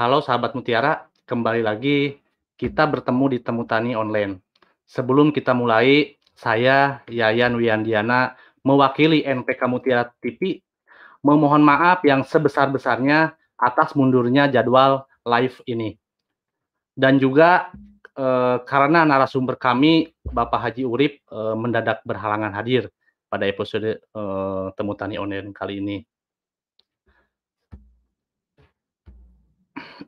Halo sahabat Mutiara, kembali lagi kita bertemu di Temu Tani Online. Sebelum kita mulai, saya Yayan Wiandiana mewakili NPK Mutiara TV memohon maaf yang sebesar-besarnya atas mundurnya jadwal live ini. Dan juga eh, karena narasumber kami Bapak Haji Urip eh, mendadak berhalangan hadir pada episode eh, Temu Tani Online kali ini.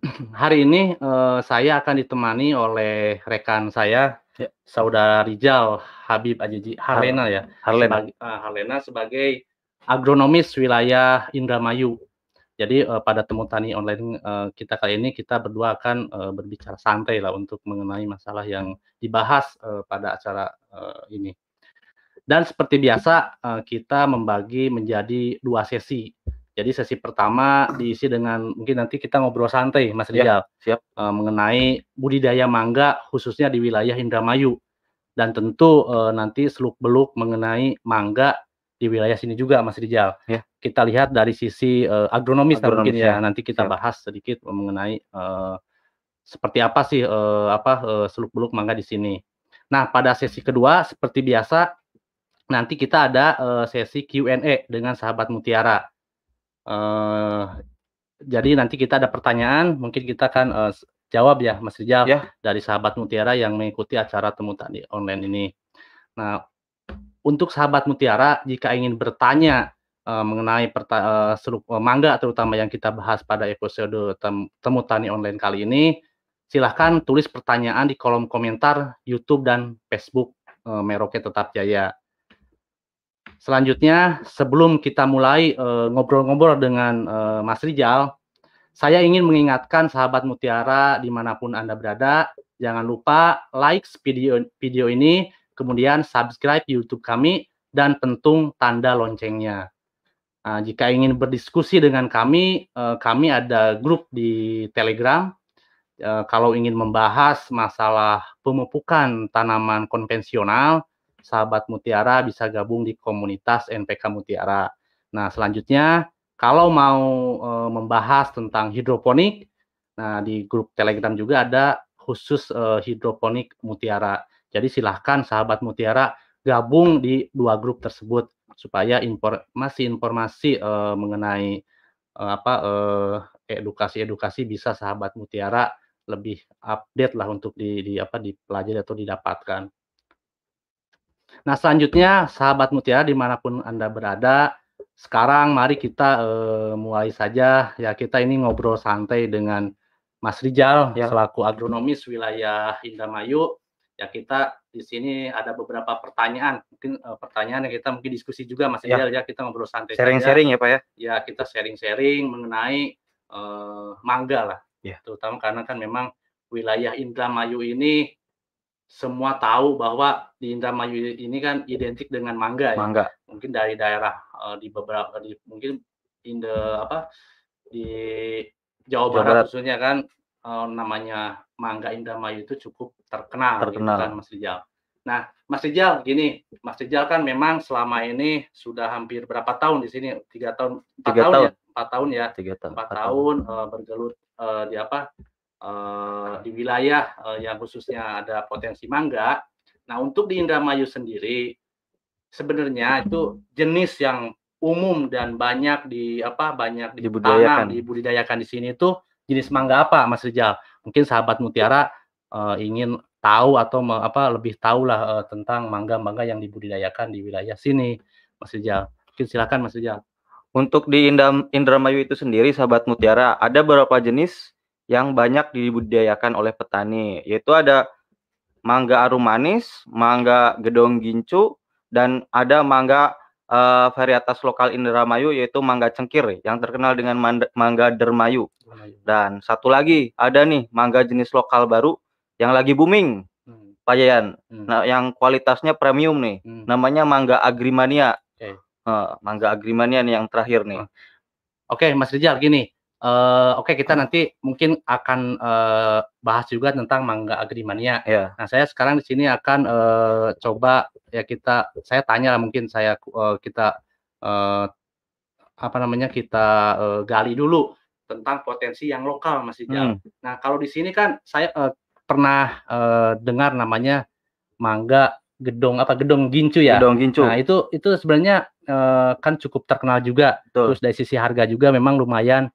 Hari ini eh, saya akan ditemani oleh rekan saya, Ya. Saudara Rijal Habib Ajiji Harlena ya, Harlena. sebagai, ah, Harlena sebagai agronomis wilayah Indramayu. Jadi eh, pada temu tani online eh, kita kali ini kita berdua akan eh, berbicara santai lah untuk mengenai masalah yang dibahas eh, pada acara eh, ini. Dan seperti biasa eh, kita membagi menjadi dua sesi. Jadi sesi pertama diisi dengan mungkin nanti kita ngobrol santai, Mas Ya, Rijal, siap. eh, mengenai budidaya mangga khususnya di wilayah Indramayu. Dan tentu eh, nanti seluk beluk mengenai mangga di wilayah sini juga, Mas Rijal. Ya. Kita lihat dari sisi eh, agronomis, nah, mungkin Agronomis, ya. ya. Nanti kita Siap. bahas sedikit mengenai eh, seperti apa sih eh, apa eh, seluk beluk mangga di sini. Nah pada sesi kedua seperti biasa nanti kita ada eh, sesi Q&A dengan sahabat Mutiara. Eh, jadi nanti kita ada pertanyaan, mungkin kita akan s- jawab ya, Mas Rijal, Ya. dari sahabat Mutiara yang mengikuti acara temu tani online ini. Nah, untuk sahabat Mutiara, jika ingin bertanya eh, mengenai perta- eh, seluk eh, mangga, terutama yang kita bahas pada episode tem- temu tani online kali ini, silahkan tulis pertanyaan di kolom komentar YouTube dan Facebook eh, Merauke Tetap Jaya. Selanjutnya, sebelum kita mulai eh, ngobrol-ngobrol dengan eh, Mas Rijal, saya ingin mengingatkan sahabat Mutiara di mana pun Anda berada, jangan lupa like video video ini, kemudian subscribe YouTube kami, dan pentung tanda loncengnya. Nah, jika ingin berdiskusi dengan kami, eh, kami ada grup di Telegram. Kalau ingin membahas masalah pemupukan tanaman konvensional, sahabat Mutiara bisa gabung di komunitas NPK Mutiara. Nah, selanjutnya kalau mau eh, membahas tentang hidroponik, nah di grup Telegram juga ada khusus eh, hidroponik Mutiara. Jadi silahkan sahabat Mutiara gabung di dua grup tersebut supaya informasi-informasi eh, mengenai eh, apa edukasi-edukasi bisa sahabat Mutiara lebih update lah untuk di, di apa dipelajari atau didapatkan. Nah selanjutnya sahabat Mutiara di mana pun anda berada, sekarang mari kita eh, mulai saja ya kita ini ngobrol santai dengan Mas Rijal Ya. selaku agronomis wilayah Indramayu. Ya kita di sini ada beberapa pertanyaan, mungkin eh, pertanyaan yang kita mungkin diskusi juga Mas Ya. Rijal ya kita ngobrol santai Sharing-sharing ya Pak ya. ya kita sharing-sharing mengenai eh, mangga lah, Ya. terutama karena kan memang wilayah Indramayu ini semua tahu bahwa di Indramayu ini kan identik dengan mangga ya. Mangga. Mungkin dari daerah eh, di beberapa di mungkin in the apa di Jawa, Jawa Barat, Barat. khususnya kan eh, namanya mangga Indramayu itu cukup terkenal, gitu Terkenal. kan Mas Rijal. Nah, Mas Rijal gini, Mas Rijal kan memang selama ini sudah hampir berapa tahun di sini? Tiga tahun, empat Tiga tahun, tahun. ya, empat tahun ya, Tiga tahun. empat empat tahun eh, bergelut eh, di apa? Eh, di wilayah eh, yang khususnya ada potensi mangga. Nah, untuk di Indramayu sendiri sebenarnya itu jenis yang umum dan banyak di apa banyak Dibudidayakan. dibudidayakan di sini itu jenis mangga apa Mas Rijal? Mungkin sahabat Mutiara eh, ingin tahu atau me- apa lebih tahu lah eh, tentang mangga-mangga yang dibudidayakan di wilayah sini Mas Rijal. Mungkin silakan Mas Rijal. Untuk di Indam- Indramayu itu sendiri, sahabat Mutiara, ada beberapa jenis yang banyak dibudidayakan oleh petani, yaitu ada mangga arum manis, mangga gedong gincu, dan ada mangga eh, varietas lokal Indramayu yaitu mangga cengkir yang terkenal dengan mangga dermayu. Dan satu lagi ada nih mangga jenis lokal baru yang lagi booming, Hmm, Pak Yayan. hmm, Nah, yang kualitasnya premium nih, hmm. namanya mangga agrimania. Oke. Eh, mangga agrimania nih yang terakhir nih. Oke, Mas Rijal, gini. Eh, Oke, kita nanti mungkin akan eh, bahas juga tentang mangga agrimania. Ya, Nah, saya sekarang di sini akan eh, coba ya kita, saya tanya lah mungkin saya eh, kita eh, apa namanya kita eh, gali dulu tentang potensi yang lokal Mas Rijal. Hmm. Nah, kalau di sini kan saya uh, pernah uh, dengar namanya mangga gedong apa gedong gincu ya. Gedong gincu. Nah, itu itu sebenarnya uh, kan cukup terkenal juga. Betul. Terus dari sisi harga juga memang lumayan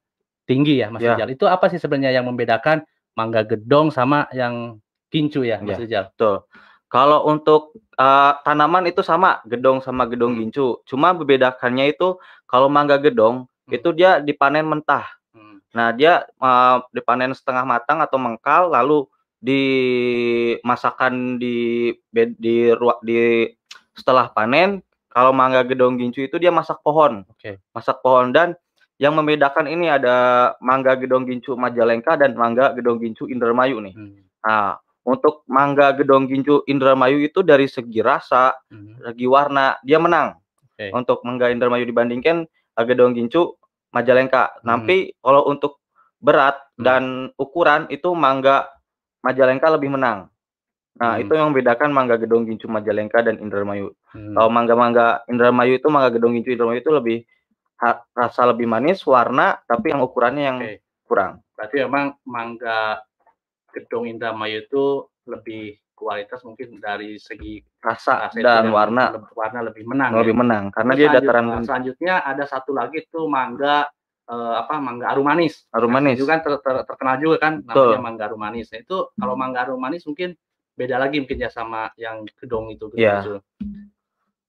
tinggi ya Mas Ya. Rijal. Itu apa sih sebenarnya yang membedakan mangga gedong sama yang gincu ya Mas Ya. Rijal? Betul. Kalau untuk eh, tanaman itu sama, gedong sama gedong Hmm. gincu. Cuma membedakannya itu kalau mangga gedong Hmm. itu dia dipanen mentah. Hmm. Nah, dia eh, dipanen setengah matang atau mengkal lalu dimasakkan di bed- di ruang di setelah panen. Kalau mangga gedong gincu itu dia masak pohon, Oke. masak pohon dan yang membedakan ini ada mangga gedong gincu Majalengka dan mangga gedong gincu Indramayu nih. Hmm. Nah, untuk mangga gedong gincu Indramayu itu dari segi rasa, Hmm. segi warna dia menang. Oke. Untuk mangga Indramayu dibandingkan uh, gedong gincu Majalengka. Hmm. Tapi kalau untuk berat Hmm. dan ukuran itu mangga Majalengka lebih menang. Nah, Hmm. itu yang membedakan mangga gedong gincu Majalengka dan Indramayu. Hmm. Kalau mangga-mangga Indramayu itu mangga gedong gincu Indramayu itu lebih rasa lebih manis, warna, tapi yang ukurannya yang Oke. kurang. Berarti memang mangga gedong Indramayu itu lebih kualitas mungkin dari segi Rasa rasa dan warna lebih, warna lebih menang. lebih ya. menang karena Terus dia dataran rendah. selanjutnya ada satu lagi tuh mangga eh, apa mangga arum manis. Arum Nah, manis. Itu kan ter- ter- terkenal juga kan namanya mangga arum manis. Nah, itu kalau mangga arum manis mungkin beda lagi mungkin ya sama yang gedong itu. gedong Iya.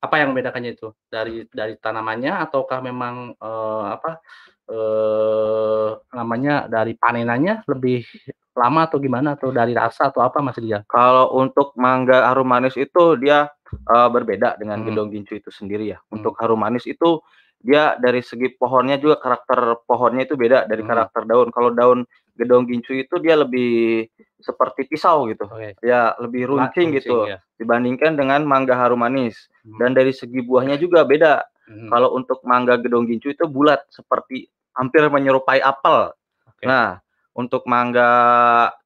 Apa yang membedakannya itu dari dari tanamannya ataukah memang eh, apa eh namanya dari panenannya lebih lama atau gimana atau dari rasa atau apa Mas Rijal? Kalau untuk mangga harum manis itu dia eh, berbeda dengan Hmm. gedong gincu itu sendiri ya. Hmm. Untuk harum manis itu dia dari segi pohonnya juga karakter pohonnya itu beda dari Hmm. karakter daun. Kalau daun gedong gincu itu dia lebih seperti pisau gitu. Oke. Ya lebih runcing Runcing, gitu ya. dibandingkan dengan mangga harum manis. Hmm. Dan dari segi buahnya juga beda. Hmm. Kalau untuk mangga gedong gincu itu bulat seperti hampir menyerupai apel. Oke. Nah, untuk mangga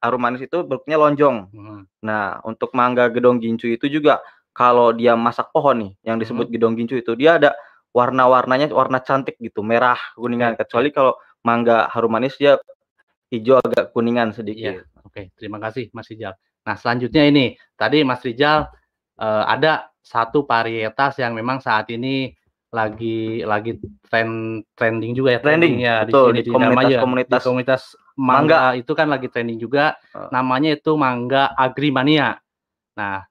harum manis itu bentuknya lonjong. Hmm. Nah, untuk mangga gedong gincu itu juga kalau dia masak pohon nih, yang disebut Hmm. gedong gincu itu dia ada warna-warnanya warna cantik gitu, merah, kuningan. Kecuali kalau mangga harum manis dia hijau agak kuningan Iya, sedikit. oke. Terima kasih Mas Rijal. Nah, selanjutnya ini, tadi Mas Rijal eh, ada satu varietas yang memang saat ini lagi lagi tren trending juga ya Trending, ya betul, di sini di Indramayu ya. komunitas-komunitas di komunitas mangga, itu kan lagi trending juga Eh. namanya itu mangga agrimania. Nah,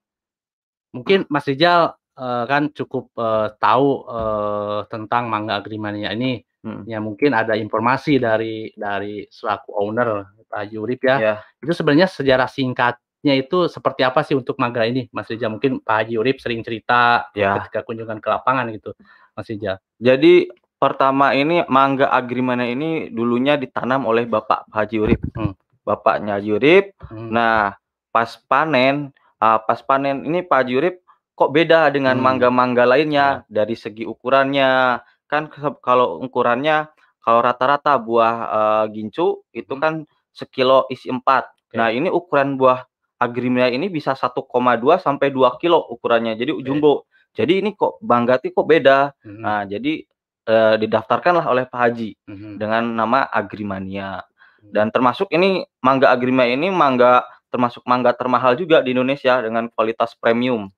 mungkin Mas Rijal eh, kan cukup eh, tahu eh, tentang mangga agrimania ini Hmm. ya mungkin ada informasi dari dari selaku owner Pak Haji Urip ya. Ya. Itu sebenarnya sejarah singkatnya itu seperti apa sih untuk mangga ini, Mas Rijal? Mungkin Pak Haji Urip sering cerita Ya. ketika kunjungan ke lapangan gitu, Mas Rijal. Jadi pertama ini mangga agrimana ini dulunya ditanam oleh Bapak Haji Urip. Hmm. Bapaknya Haji Urip. Hmm. Nah, pas panen, ah, pas panen ini Pak Haji Urip kok beda dengan Hmm. mangga-mangga lainnya dari segi ukurannya. Kan kalau ukurannya kalau rata-rata buah eh, gincu itu Hmm. kan sekilo isi empat. Oke. Nah, ini ukuran buah agrimia ini bisa 1,2 sampai 2 kilo ukurannya. Jadi Oke. jumbo. Jadi ini kok Banggati kok beda. Mhm, Nah, jadi eh, didaftarkanlah oleh Pak Haji mhm, dengan nama Agrimania. mhm. Dan termasuk ini mangga Agrimia ini mangga termasuk mangga termahal juga di Indonesia dengan kualitas premium.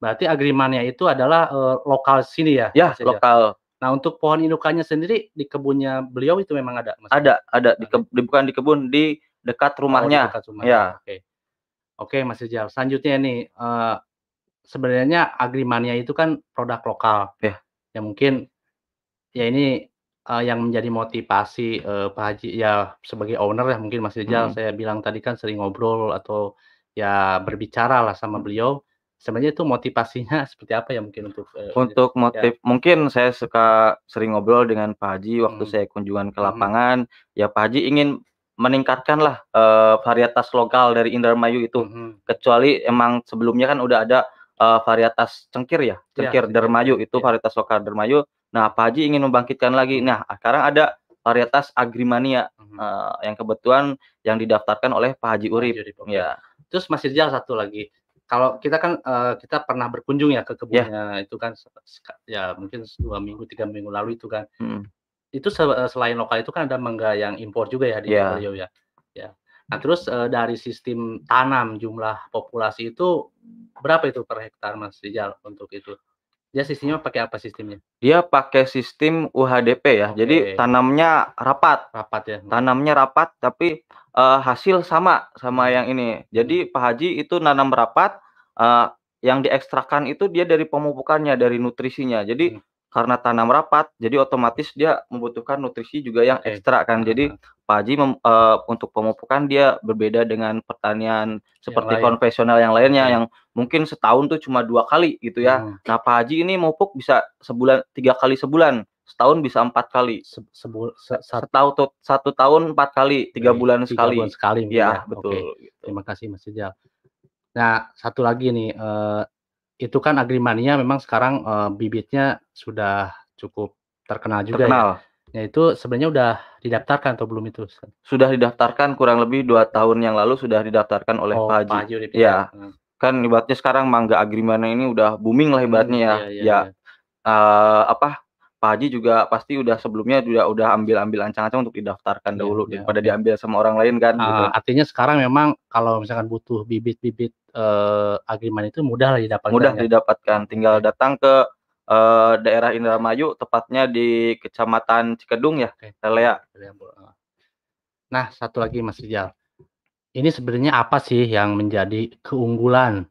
Berarti agrimania itu adalah eh, lokal sini ya? Ya, lokal. Nah, untuk pohon indukannya sendiri di kebunnya beliau itu memang ada, Mas? Ada, ada di, ke- di- bukan di kebun, di dekat Oh, di rumahnya. dekat rumahnya. Ya. Oke. Oke, Mas Rijal. Selanjutnya nih, eh, sebenarnya agrimania itu kan produk lokal. Ya. Ya mungkin ya ini eh, yang menjadi motivasi eh, Pak Haji ya sebagai owner ya mungkin Mas Rijal Mm. saya bilang tadi kan sering ngobrol atau ya berbicara lah sama beliau. Sebenarnya itu motivasinya seperti apa ya mungkin untuk eh, Untuk motif, mungkin saya suka sering ngobrol dengan Pak Haji waktu Hmm. saya kunjungan ke Mhm. lapangan. Ya Pak Haji ingin meningkatkanlah eh, varietas lokal dari Indramayu itu. Mhm. kecuali emang sebelumnya kan udah ada eh, varietas cengkir ya, cengkir cengkir, dermayu itu iya. varietas lokal dermayu. Nah, Pak Haji ingin membangkitkan lagi. Nah, sekarang ada varietas agrimania Mhm. eh, yang kebetulan yang didaftarkan oleh Pak Haji Urip. Haji Urip. Ya, Terus Mas Rijal satu lagi. Kalau kita kan eh, kita pernah berkunjung ya ke kebunnya itu kan ya mungkin dua minggu tiga minggu lalu itu kan. Mm. itu se selain lokal itu kan ada mangga yang impor juga ya di Iya. Beliau ya? Ya. Nah terus, eee, dari sistem tanam jumlah populasi itu berapa itu per hektar Mas Rijal untuk itu? Dia sistemnya pakai apa sistemnya? Dia pakai sistem UHDP ya, jadi Oke. tanamnya rapat. Rapat ya? Hmm. Tanamnya rapat tapi, eee, hasil sama, sama Hmm. yang ini. Jadi Pak Haji itu nanam rapat, eee, yang diekstrakkan itu dia dari pemupukannya, dari nutrisinya. Jadi Hmm. Karena tanam rapat, jadi otomatis dia membutuhkan nutrisi juga yang Oke. ekstra kan. Jadi. Pak Haji mem eee, untuk pemupukan dia berbeda dengan pertanian seperti lain. konvensional yang lainnya, yang mungkin setahun tuh cuma 2 kali gitu ya. Hmm. Nah Pak Haji ini mupuk bisa sebulan 3 kali sebulan, setahun bisa 4 kali. Se sebul se sat Setau tut 1 tahun 4 kali, 3 Oke, bulan 3 sekali. bulan sekali Iya, ya? betul, Oke. gitu. Terima kasih Mas Rijal. Nah, satu lagi nih, eee, itu kan Agrimania memang sekarang, eee, bibitnya sudah cukup terkenal juga ya. Terkenal. Nah itu sebenarnya udah didaftarkan atau belum itu? Sudah didaftarkan kurang lebih 2 tahun yang lalu sudah didaftarkan oleh Oh, Pak Pak Haji. Haji Urip ini ya? Iya. Heeh. Kan ibaratnya sekarang mangga Agrimania ini udah booming lah Hmm, ibaratnya ya. iya iya Ya, iya. eee, apa, Pak Haji juga pasti udah sebelumnya udah udah ambil-ambil ancang-ancang untuk didaftarkan Iya dahulu iya, daripada oke. diambil sama orang lain kan, gitu. Eee, artinya sekarang memang kalau misalkan butuh bibit-bibit, eee, Agriman itu mudah lah didapatkan Mudah ya? didapatkan, tinggal datang ke, eee, daerah Indramayu, tepatnya di Kecamatan Cikedung ya. Lelea, heeh. Nah, satu lagi Mas Rijal. Ini sebenarnya apa sih yang menjadi keunggulan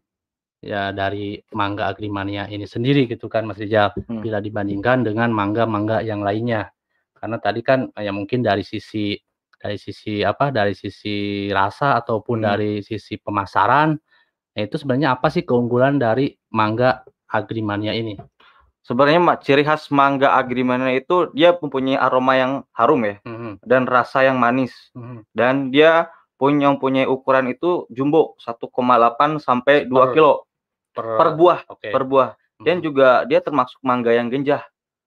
ya dari mangga Agrimania ini sendiri gitu kan Mas Rijal, Hmm. bila dibandingkan dengan mangga-mangga yang lainnya? Karena tadi kan, ya mungkin dari sisi dari sisi apa, dari sisi rasa ataupun Hmm. dari sisi pemasaran, nah itu sebenarnya apa sih keunggulan dari mangga Agrimania ini? Sebenarnya ciri khas mangga Agrimania itu dia mempunyai aroma yang harum ya, Mhm. dan rasa yang manis. Mhm. Dan dia punya mempunyai ukuran itu jumbo, 1,8 sampai 2 Per kilo. per Per buah oke. per buah. Dan Mhm. juga dia termasuk mangga yang genjah.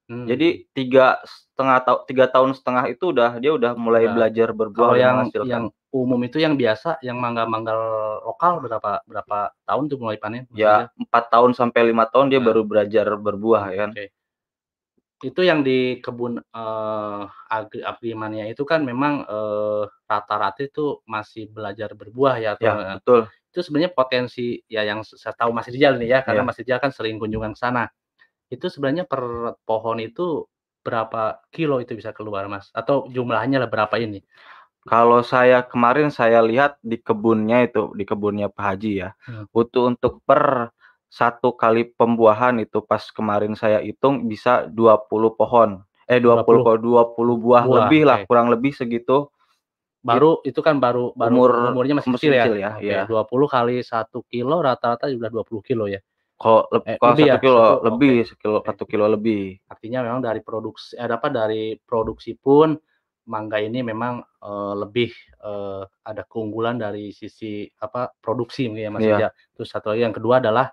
Mmm. Jadi 3,5 tau 3 tahun setengah itu udah dia udah mulai Udah. belajar Kalau berbuah dan yang menghasilkan. yang umum itu yang biasa, yang mangga-mangga lokal berapa berapa tahun tuh mulai panen Ya? 4 tahun sampai 5 tahun dia Nah. baru belajar berbuah ya kan. Oke. Itu yang di kebun, eee, Agri Agrimania itu kan memang, eee, rata-rata itu masih belajar berbuah ya atau Ya, heeh. betul. Itu sebenarnya potensi ya yang saya tahu Mas Rijal nih ya, karena Iya. Mas Rijal kan sering kunjungan ke sana. Itu sebenarnya per pohon itu berapa kilo itu bisa keluar Mas? Atau jumlahnya lah berapa ini? Kalau saya kemarin saya lihat di kebunnya itu, di kebunnya Pak Haji ya, Hmm. butuh untuk per 1 kali pembuahan itu pas kemarin saya hitung bisa 20 pohon. Eh 20 20? po 20 buah Buah, lebih lah, oke. kurang lebih segitu. It Baru itu kan baru baru umur umurnya masih masih kecil ya? kecil ya, Oke, iya. 20 kali 1 kilo rata-rata udah 20 kilo ya? Kalau Eh, kalau lebih 1 ya? kilo 1 oke. lebih, sekilo Oke. 1 kilo lebih. Artinya memang dari produks eh, apa, dari produksi pun mangga ini memang, eee, lebih, eee, ada keunggulan dari sisi apa, produksi mungkin ya Mas Iya. Rijal. Terus satu lagi yang kedua adalah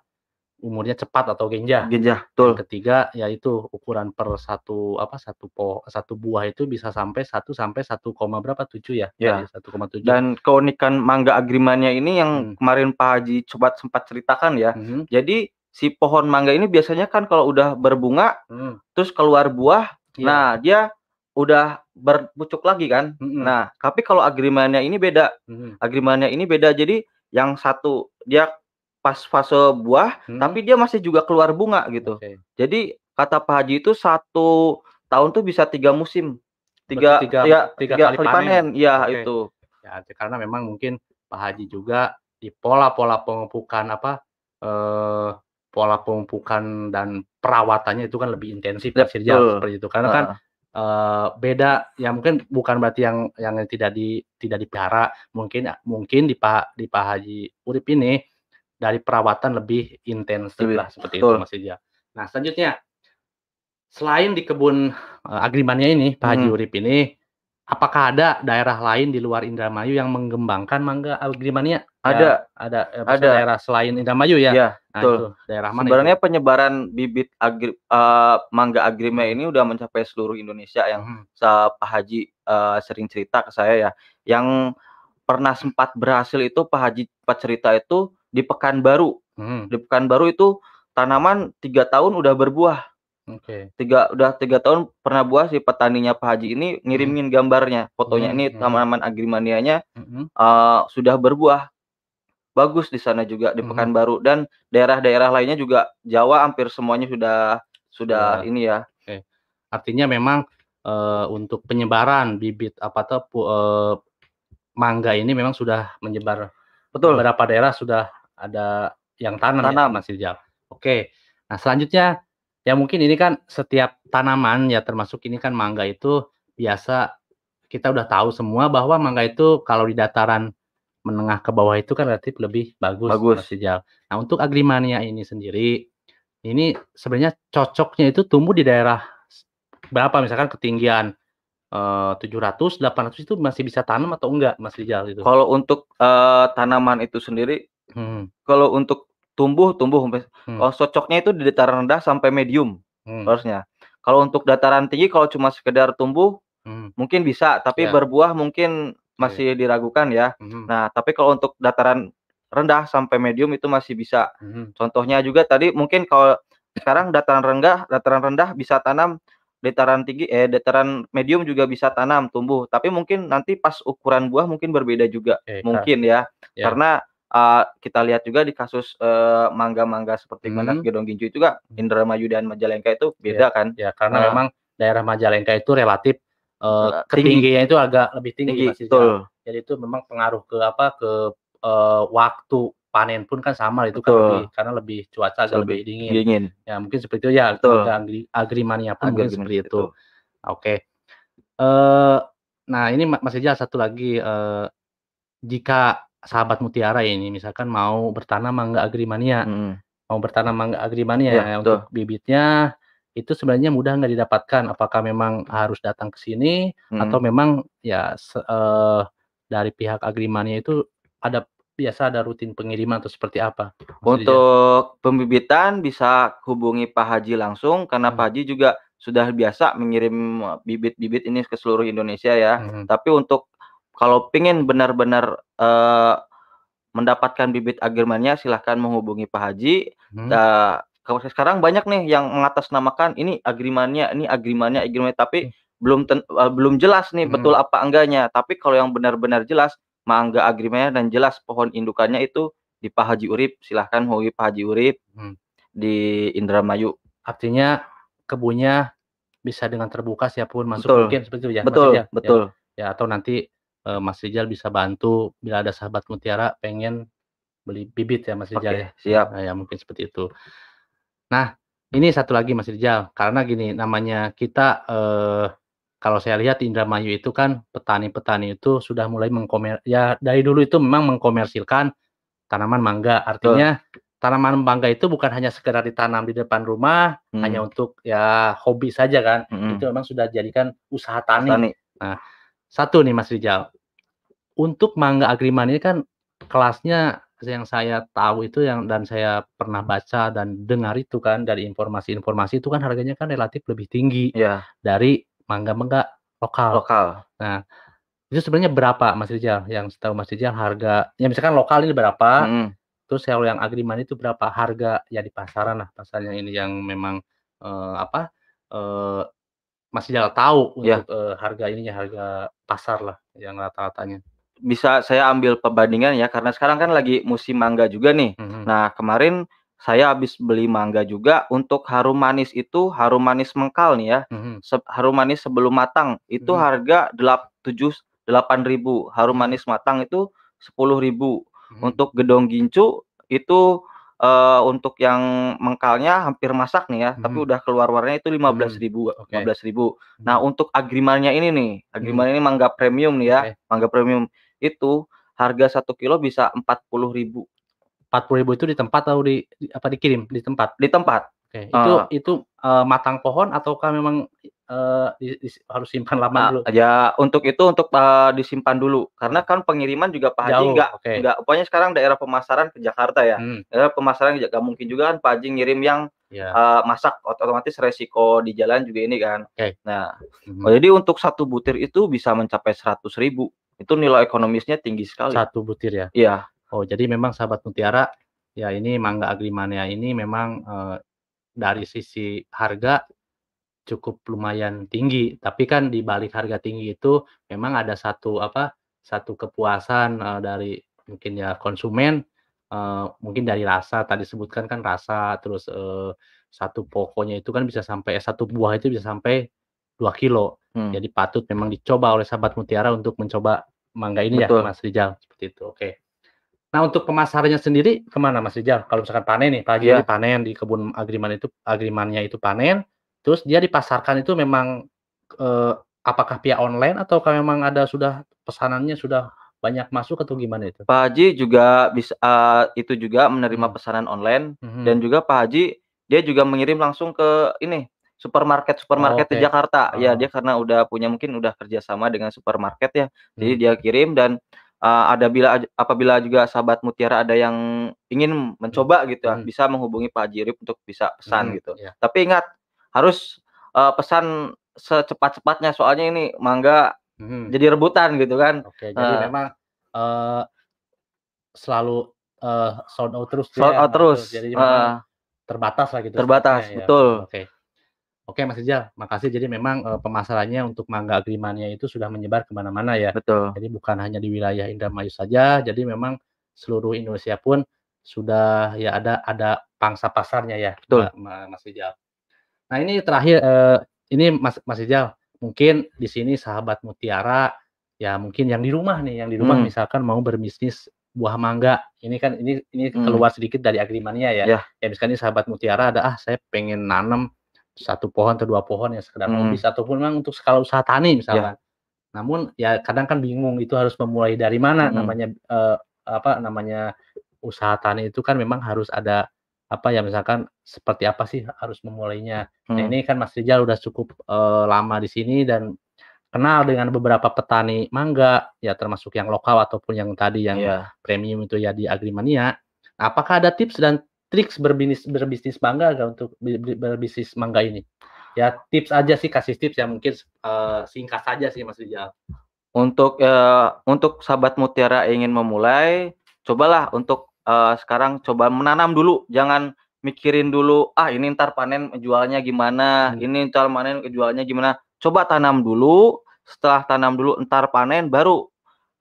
umurnya cepat atau genjah. Genjah, Yang betul. ketiga yaitu ukuran per satu apa, satu po satu buah itu bisa sampai 1 sampai 1, berapa 7 ya? Ya. Tadi 1,7. Dan keunikan mangga Agrimania ini yang Hmm. kemarin Pak Haji coba sempat ceritakan ya. Mhm. Jadi si pohon mangga ini biasanya kan kalau udah berbunga, Hmm. terus keluar buah, Iya. nah dia udah berpucuk lagi kan. Mhm. Nah, tapi kalau Agrimania ini beda. Mhm. Agrimania ini beda. Jadi yang satu dia pas fase buah, Mhm. tapi dia masih juga keluar bunga gitu. Oke. Jadi kata Pak Haji itu 1 tahun tuh bisa 3 musim. Berarti 3 tiga ya 3 3 kali kali panen? panen. Iya, Oke. itu. Ya, karena memang mungkin Pak Haji juga di pola-pola pemupukan apa, eee, pola pemupukan dan perawatannya itu kan lebih intensif Betul. seperti itu. Karena kan, Eee, beda ya mungkin bukan berarti yang yang tidak di tidak dipelihara, mungkin mungkin di Pak di Pak Haji Urip ini dari perawatan lebih intensif Lebih, lah, seperti itu betul. Mas Rijal. Nah, selanjutnya selain di kebun, eee, Agrimania ini, Pak Haji Mhm. Urip ini, apakah ada daerah lain di luar Indramayu yang mengembangkan mangga Agrimania? Ada. Ya, ada, maksudnya Ada. daerah selain Indramayu ya? Iya, Nah betul. itu, daerah mana Sebenarnya itu? penyebaran bibit agri eee, mangga Agrimania ini udah mencapai seluruh Indonesia yang sa Pak Haji, eee, sering cerita ke saya ya. Yang pernah sempat berhasil itu Pak Haji sempat cerita itu di Pekanbaru. Mhm. Di Pekanbaru itu tanaman 3 tahun udah berbuah. Oke. Tiga udah 3 tahun pernah buah si petaninya Pak Haji ini Mhm. ngirimin gambarnya, fotonya Mhm ini mhm. tanaman agrimanianya, Mhm. eee, sudah berbuah. Bagus di sana juga di. Pekanbaru dan daerah-daerah lainnya juga Jawa hampir semuanya sudah sudah Sudah. ini ya. Oke. Artinya memang, eee, untuk penyebaran bibit apa tuh, eee, mangga ini memang sudah menyebar Betul. beberapa daerah sudah ada yang tanam ya, Tanam. Mas Rijal. Oke. Nah, selanjutnya ya mungkin ini kan setiap tanaman ya termasuk ini kan mangga itu biasa kita udah tahu semua bahwa mangga itu kalau di dataran menengah ke bawah itu kan relatif lebih bagus, Bagus. Rijal. Nah, untuk agrimania ini sendiri, ini sebenarnya cocoknya itu tumbuh di daerah berapa? Misalkan ketinggian, eee, 700, 800 itu masih bisa tanam atau enggak, Mas Rijal itu? Kalau untuk, eee, tanaman itu sendiri, Mhm. kalau untuk tumbuh tumbuh Hmm. kalau cocoknya itu di dataran rendah sampai medium Hmm. harusnya. Kalau untuk dataran tinggi kalau cuma sekedar tumbuh Hmm. mungkin bisa, tapi Iya. berbuah mungkin Oke. masih diragukan ya. Mhm. Nah, tapi kalau untuk dataran rendah sampai medium itu masih bisa. Mhm. Contohnya juga tadi mungkin kalau sekarang dataran rendah dataran rendah bisa tanam, dataran tinggi eh, dataran medium juga bisa tanam, tumbuh. Tapi mungkin nanti pas ukuran buah mungkin berbeda juga, Kak. mungkin ya. Ya. Karena, eee, kita lihat juga di kasus, eee, mangga-mangga seperti mana Mhm. Gedong Gincu itu juga Hmm. Indramayu dan Majalengka itu Iya, beda kan. ya karena Nah memang daerah Majalengka itu relatif, eee, Eee, tinggi. ketinggiannya itu agak lebih tinggi, Tinggi, betul. Jadi itu memang pengaruh ke apa, ke, eee, waktu panen pun kan sama itu kan lebih karena lebih cuaca agak lebih Lebih dingin. dingin. Ya mungkin seperti itu ya, Betul. agri agrimania pun mungkin Agrimania seperti itu. itu. Oke. Eee, nah ini Ma Mas Rijal satu lagi, eee, jika sahabat mutiara ini misalkan mau bertanam mangga agrimania, Mhm. mau bertanam mangga agrimania ya betul. untuk bibitnya itu sebenarnya mudah nggak didapatkan? Apakah memang harus datang ke sini atau Mhm. memang ya se eee, dari pihak agrimania itu ada biasa ada rutin pengiriman atau seperti apa, Rijal? Untuk pembibitan bisa hubungi Pak Haji langsung karena Hmm. Pak Haji juga sudah biasa mengirim bibit-bibit ini ke seluruh Indonesia ya. Mhm. Tapi untuk kalau pengen benar-benar, eee, mendapatkan bibit agrimania silahkan menghubungi Pak Haji. Eee, kalau sekarang banyak nih yang mengatasnamakan ini agrimania ini agrimania agrimania tapi Hmm. belum ten eee, belum jelas nih Mhm. betul apa enggaknya. Tapi kalau yang benar-benar jelas mangga agrimania dan jelas pohon indukannya itu di Pak Haji Urip, silahkan hubungi Pak Haji Urip Mhm. di Indramayu. Artinya kebunnya bisa dengan terbuka siapa pun masuk Betul. mungkin seperti itu ya, Betul, Rijal? Ya. betul. Ya atau nanti, eee, Mas Rijal bisa bantu bila ada sahabat mutiara pengen beli bibit ya, Mas Rijal Oke, ya? siap. Nah ya mungkin seperti itu. Nah, ini satu lagi Mas Rijal, karena gini namanya kita, eee, kalau saya lihat di Indramayu itu kan petani-petani itu sudah mulai mengkomer ya dari dulu itu memang mengkomersilkan tanaman mangga. Betul. Artinya tanaman mangga itu bukan hanya sekedar ditanam di depan rumah, hanya Mhm. untuk ya hobi saja kan. Itu Mhm. memang sudah dijadikan usaha tani. Tani. Nah, satu nih Mas Rijal, untuk mangga agriman ini kan kelasnya yang saya tahu itu yang dan saya pernah baca dan dengar itu kan dari informasi-informasi itu kan harganya kan relatif lebih tinggi Iya. dari mangga-mangga lokal. Lokal. Nah, itu sebenarnya berapa Mas Rijal? Yang setahu Mas Rijal harga ya misalkan lokal ini berapa, Mhm. terus kalau yang agriman itu berapa harga ya di pasaran lah, pasaran ini yang memang, eee, apa, eee, Mas Rijal tahu Iya. untuk, eee, harga ininya, harga pasar lah yang rata-ratanya. Bisa saya ambil perbandingan ya karena sekarang kan lagi musim mangga juga nih. Mhm. Nah, kemarin saya habis beli mangga juga untuk harum manis itu, harum manis mengkal nih ya, Mhm. seb harum manis sebelum matang itu Mhm. harga delap tujuh 8.000, harum Mhm. manis matang itu 10.000. Mhm. Untuk Gedong Gincu itu, eee, untuk yang mengkalnya hampir masak nih ya, tapi Mhm. udah keluar warnanya itu Mhm. 15.000 Oke. 15.000. Mhm. Nah, untuk agrimannya ini nih, agriman ini mangga premium nih ya, Oke. mangga premium itu harga 1 kilo bisa 40.000. 40.000 itu di tempat atau di di apa dikirim? Di tempat? Di tempat. Oke, itu Eee itu, eee, matang pohon ataukah memang, di dis harus simpan lama dulu? A ya untuk itu untuk, eee, disimpan dulu karena kan pengiriman juga Pak Haji nggak oke. nggak pokoknya sekarang daerah pemasaran ke Jakarta ya. Hmm. Daerah pemasaran nggak mungkin juga kan Pak Haji ngirim yang, Iya. eee, masak, otomatis resiko di jalan juga ini kan. Oke. Nah, Mhm. oh jadi untuk 1 butir itu bisa mencapai 100.000. Itu nilai ekonomisnya tinggi sekali. 1 butir ya? Iya. Oh, jadi memang sahabat mutiara, ya ini mangga agrimania ini memang, eee, dari sisi harga cukup lumayan tinggi. Tapi kan di balik harga tinggi itu memang ada satu apa, satu kepuasan, eee, dari mungkin ya konsumen, eee, mungkin dari rasa tadi sebutkan kan rasa, terus, eee, satu pokoknya itu kan bisa sampai satu buah itu bisa sampai 2 kilo. Hmm. Jadi patut memang dicoba oleh sahabat mutiara untuk mencoba mangga ini ya, Betul. Mas Rijal, seperti itu, oke. Nah, untuk pemasarannya sendiri ke mana Mas Rijal? Kalau misalkan panen nih, Iya. ini panen di kebun agriman itu agrimannya itu panen, terus dia dipasarkan itu memang, eee, apakah via online ataukah memang ada sudah pesanannya sudah banyak masuk atau gimana itu? Pak Haji juga bisa eee, itu juga menerima Hmm. pesanan online Mhm. dan juga Pak Haji dia juga mengirim langsung ke ini, supermarket-supermarket di Oke. Jakarta. Ya Oh. dia karena udah punya mungkin udah kerjasama dengan supermarket ya, jadi Hmm. dia kirim dan, eee, ada bila apabila juga sahabat mutiara ada yang ingin mencoba gitu ya, Mhm. bisa menghubungi Pak Haji Urip untuk bisa pesan Mhm, gitu. iya. Tapi ingat harus, eee, pesan secepat-cepatnya soalnya ini mangga Mhm. jadi rebutan gitu kan. Oke, jadi Eee memang, eee, selalu, eee, sold out terus Sold ya, out terus, Jadi memang terbatas lah gitu Terbatas, stoknya ya, betul. Oke. Oke, Mas Rijal, makasih. Jadi memang, eee, pemasarannya untuk mangga agrimannya itu sudah menyebar ke mana-mana ya. Betul. Jadi bukan hanya di wilayah Indramayu saja, jadi memang seluruh Indonesia pun sudah ya ada ada pangsa pasarnya ya, Betul. Mas Rijal. Nah, ini terakhir, eee, ini Mas Mas Rijal, mungkin di sini sahabat mutiara, ya mungkin yang di rumah nih, yang di rumah Hmm. misalkan mau berbisnis buah mangga, ini kan ini ini Hmm. keluar sedikit dari agrimannya ya. Iya. Ya misalkan ini sahabat mutiara ada, "Ah, saya pengen nanam 1 pohon atau 2 pohon ya sekedar Hmm. hobis," ataupun memang untuk skala usaha tani Iya. misalkan. Namun ya kadang kan bingung itu harus memulai dari mana Mhm. namanya, eee, apa namanya, usaha tani itu kan memang harus ada apa ya, misalkan seperti apa sih harus memulainya. Nah, Hmm. ini kan Mas Rijal udah cukup, eee, lama di sini dan kenal dengan beberapa petani mangga, ya termasuk yang lokal ataupun yang tadi yang Iya. premium itu ya di Agrimania. Apakah ada tips dan triks berbisnis berbisnis mangga untuk bi bi berbisnis mangga ini? Ya tips aja sih, kasih tips yang mungkin, eee, singkat saja sih Mas Rijal. Untuk, eee, untuk sahabat mutiara ingin memulai, cobalah untuk, eee, sekarang coba menanam dulu, jangan mikirin dulu, "Ah, ini entar panen jualnya gimana, Hmm. ini entar panen jualnya gimana." Coba tanam dulu, setelah tanam dulu entar panen baru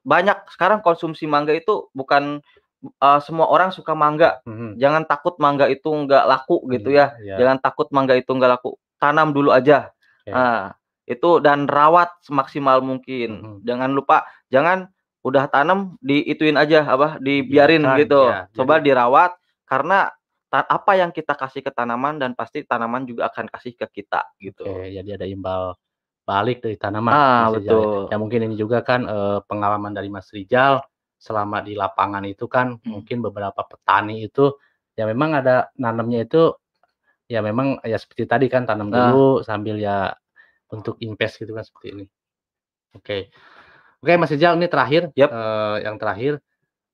banyak sekarang konsumsi mangga itu bukan, eee, semua orang suka mangga. Mhm. Jangan takut mangga itu nggak laku gitu Iya ya, iya. jangan takut mangga itu nggak laku, tanam dulu aja. Oke. Nah, itu dan rawat semaksimal mungkin. Mhm. Jangan lupa, jangan udah tanam diituin aja, apa, dibiarin Dibiarkan, gitu. ya. Coba Jadi dirawat karena apa yang kita kasih ke tanaman dan pasti tanaman juga akan kasih ke kita gitu. Oke, jadi ada imbal balik dari tanaman, Ah, ya. betul. Ya mungkin ini juga kan, eee, pengalaman dari Mas Rijal selama di lapangan itu kan Hmm. mungkin beberapa petani itu ya memang ada nanamnya itu ya memang ya seperti tadi kan tanam Nah. dulu sambil ya untuk invest gitu kan seperti ini. Oke. Oke, Mas Rijal ini terakhir, Yap. eee, yang terakhir,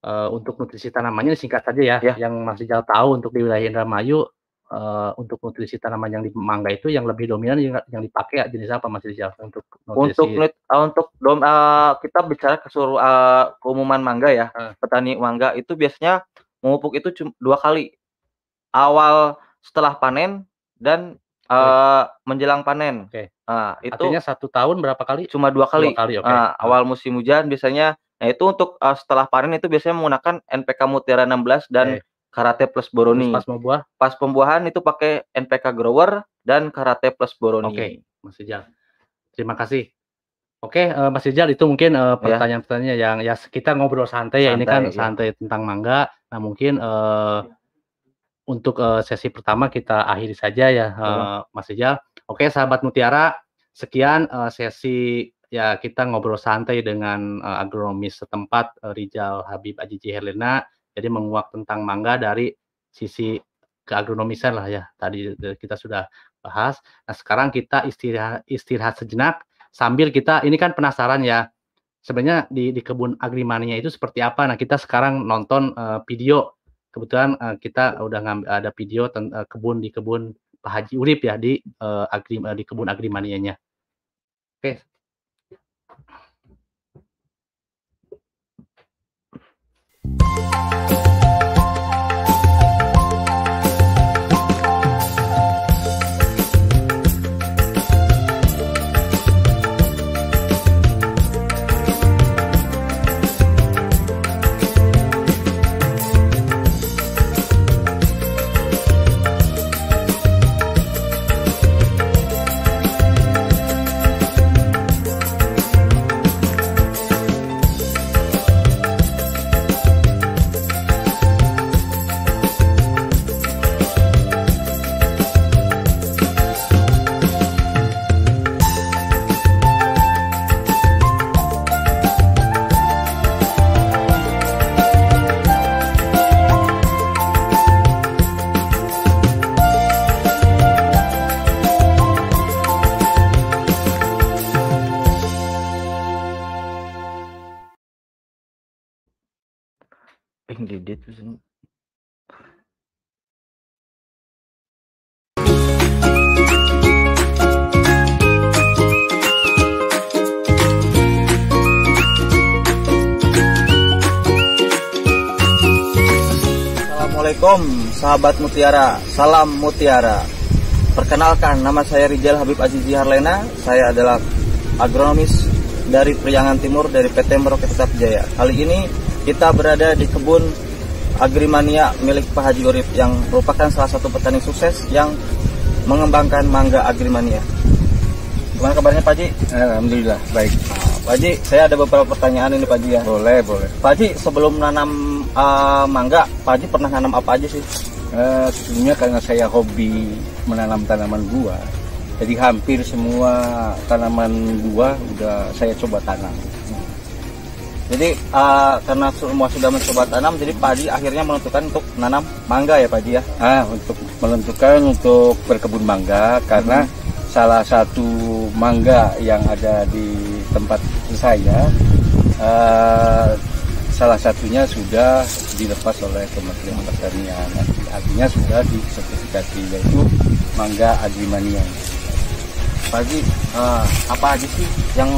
eee, untuk nutrisi tanamannya singkat saja ya, Ya. yang Mas Rijal tahu untuk di wilayah Indramayu, eee, untuk nutrisi tanaman yang di mangga itu yang lebih dominan yang yang dipakai jenis apa Mas Rijal untuk nutrisi? Untuk nut eee, untuk dom eee, kita bicara kesuru eee, keumuman mangga ya, Heeh. petani mangga itu biasanya memupuk itu cum 2 kali. Awal setelah panen dan, Oke. eee, menjelang panen. Oke. Nah, itu Artinya 1 tahun berapa kali? cuma 2 2 kali. kali, oke. Eee, Heeh. awal musim hujan biasanya nah itu untuk, eee, setelah panen itu biasanya menggunakan NPK Mutiara 16 dan Oke. Karate Plus Terus Boroni. pas mau buah? Pas pembuahan itu pakai NPK Grower dan Karate Plus Boroni. Oke, Mas Rijal. Terima kasih. Oke, eee, Mas Rijal itu mungkin, eee, Ya. pertanyaan-pertanyaan yang ya kita ngobrol santai ya, ini kan Santai, iya. santai tentang mangga. Nah mungkin, eee, untuk, eee, sesi pertama kita akhiri saja ya, Iya. eee, Mas Rijal. Oke, sahabat mutiara, sekian, eee, sesi ya kita ngobrol santai dengan, eee, agronomis setempat, eee, Rijal Habib Ajiji Herlina. Jadi menguak tentang mangga dari sisi keagronomisan lah ya, tadi kita sudah bahas. Nah sekarang kita istirahat istirahat sejenak, sambil kita ini kan penasaran ya, sebenarnya di di kebun Agrimania itu seperti apa. Nah kita sekarang nonton, eee, video, kebetulan, eee, kita udah ngam ada video ten eee, kebun di kebun Pak Haji Urip ya di, eee, agri eee, di kebun Agrimanianya. Oke. Ingredient Assalamualaikum sahabat Mutiara, salam Mutiara. Perkenalkan, nama saya Rijal Habib Azizi Harlena. Saya adalah agronomis dari Priangan Timur dari PT Merauke Tetap Jaya. Kali ini kita berada di kebun Agrimania milik Pak Haji Urip yang merupakan salah satu petani sukses yang mengembangkan mangga Agrimania. Gimana kabarnya Pak Haji? Alhamdulillah baik. Pak Haji, saya ada beberapa pertanyaan ini Pak Haji ya. Boleh boleh. Pak Haji, sebelum nanam uh, mangga, Pak Haji pernah nanam apa aja sih? Uh, sebelumnya karena saya hobi menanam tanaman buah, jadi hampir semua tanaman buah udah saya coba tanam. Jadi uh, karena semua sudah mencoba tanam, jadi Haji akhirnya menentukan untuk nanam mangga ya Pak Haji ya? Ah, untuk menentukan untuk berkebun mangga karena hmm. salah satu mangga yang ada di tempat saya uh, salah satunya sudah dilepas oleh Kementerian Pertanian artinya sudah disertifikasi yaitu mangga agrimania Haji uh, apa aja sih yang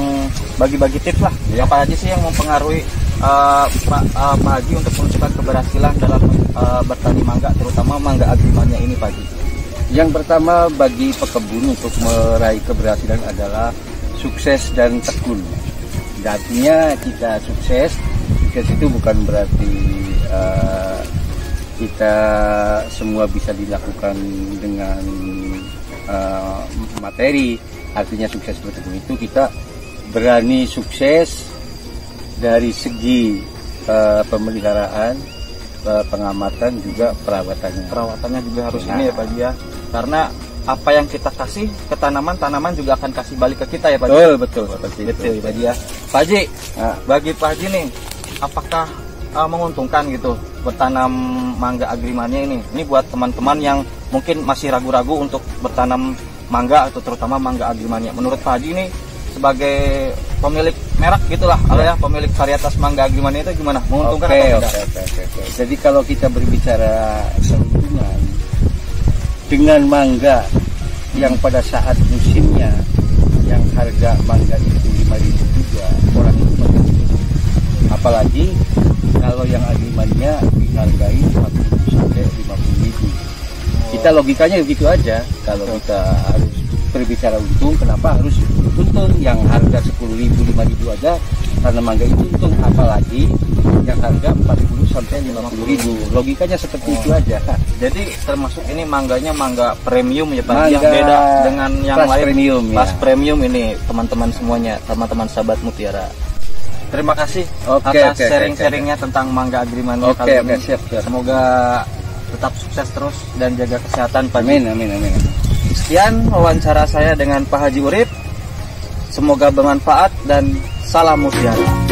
bagi-bagi tips lah? Ya. apa aja sih yang mempengaruhi uh, Pak, uh, Pak Haji untuk menunjukkan keberhasilan dalam uh, bertani mangga terutama mangga agrimania ini Pak Haji? Yang pertama bagi pekebun untuk meraih keberhasilan adalah sukses dan tekun. Artinya kita sukses sukses itu bukan berarti uh, kita semua bisa dilakukan dengan uh, materi artinya sukses bertemu itu kita berani sukses dari segi uh, pemeliharaan uh, pengamatan juga perawatannya perawatannya juga harus nah. ini ya Pak Dia karena apa yang kita kasih ke tanaman tanaman juga akan kasih balik ke kita ya Pak betul betul seperti betul itu. Pak Dia Pak Haji nah. bagi Pak Haji nih apakah uh, menguntungkan gitu bertanam mangga agrimannya ini ini buat teman-teman yang mungkin masih ragu-ragu untuk bertanam mangga atau terutama mangga agrimania. Menurut Pak Haji ini sebagai pemilik merek gitulah, ya. ya pemilik varietas mangga agrimania itu gimana? Menguntungkan okay, atau tidak? Oke, oke. Jadi kalau kita berbicara keuntungan dengan mangga yang pada saat musimnya yang harga mangga itu lima ribu juga orang itu apalagi kalau yang agrimania dihargai 40 sampai 50 ribu. Kita logikanya begitu aja. Kalau kita harus berbicara untung kenapa harus untung? Yang harga 10 ribu 5 ribu aja karena mangga itu untung. Apalagi yang harga 40 sampai 50 ribu. Logikanya seperti oh. itu aja. Jadi termasuk ini mangganya mangga premium ya Pak? Yang beda dengan yang lain. premium pas ya. premium ini teman-teman semuanya teman-teman sahabat mutiara terima kasih okay, atas okay, sharing-sharingnya okay. tentang mangga agreement okay, kali okay, ini siap, siap. semoga tetap sukses terus dan jaga kesehatan Pak Amin, amin, amin. Sekian wawancara saya dengan Pak Haji Urip. Semoga bermanfaat dan salam mutiara.